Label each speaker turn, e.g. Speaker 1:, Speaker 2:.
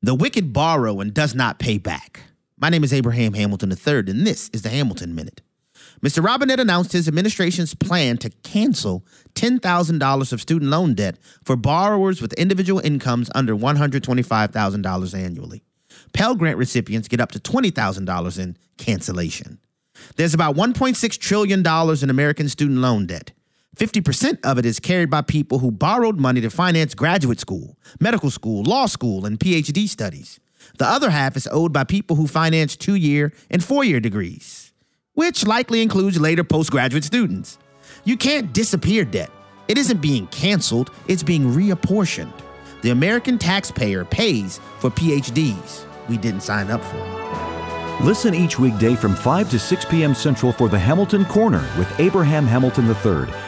Speaker 1: The wicked borrow and does not pay back. My name is Abraham Hamilton III, and this is the Hamilton Minute. Mr. Robinette announced his administration's plan to cancel $10,000 of student loan debt for borrowers with individual incomes under $125,000 annually. Pell Grant recipients get up to $20,000 in cancellation. There's about $1.6 trillion in American student loan debt. 50% of it is carried by people who borrowed money to finance graduate school, medical school, law school, and PhD studies. The other half is owed by people who finance two year and four year degrees, which likely includes later postgraduate students. You can't disappear debt. It isn't being canceled, it's being reapportioned. The American taxpayer pays for PhDs we didn't sign up for.
Speaker 2: Listen each weekday from 5 to 6 p.m. Central for the Hamilton Corner with Abraham Hamilton III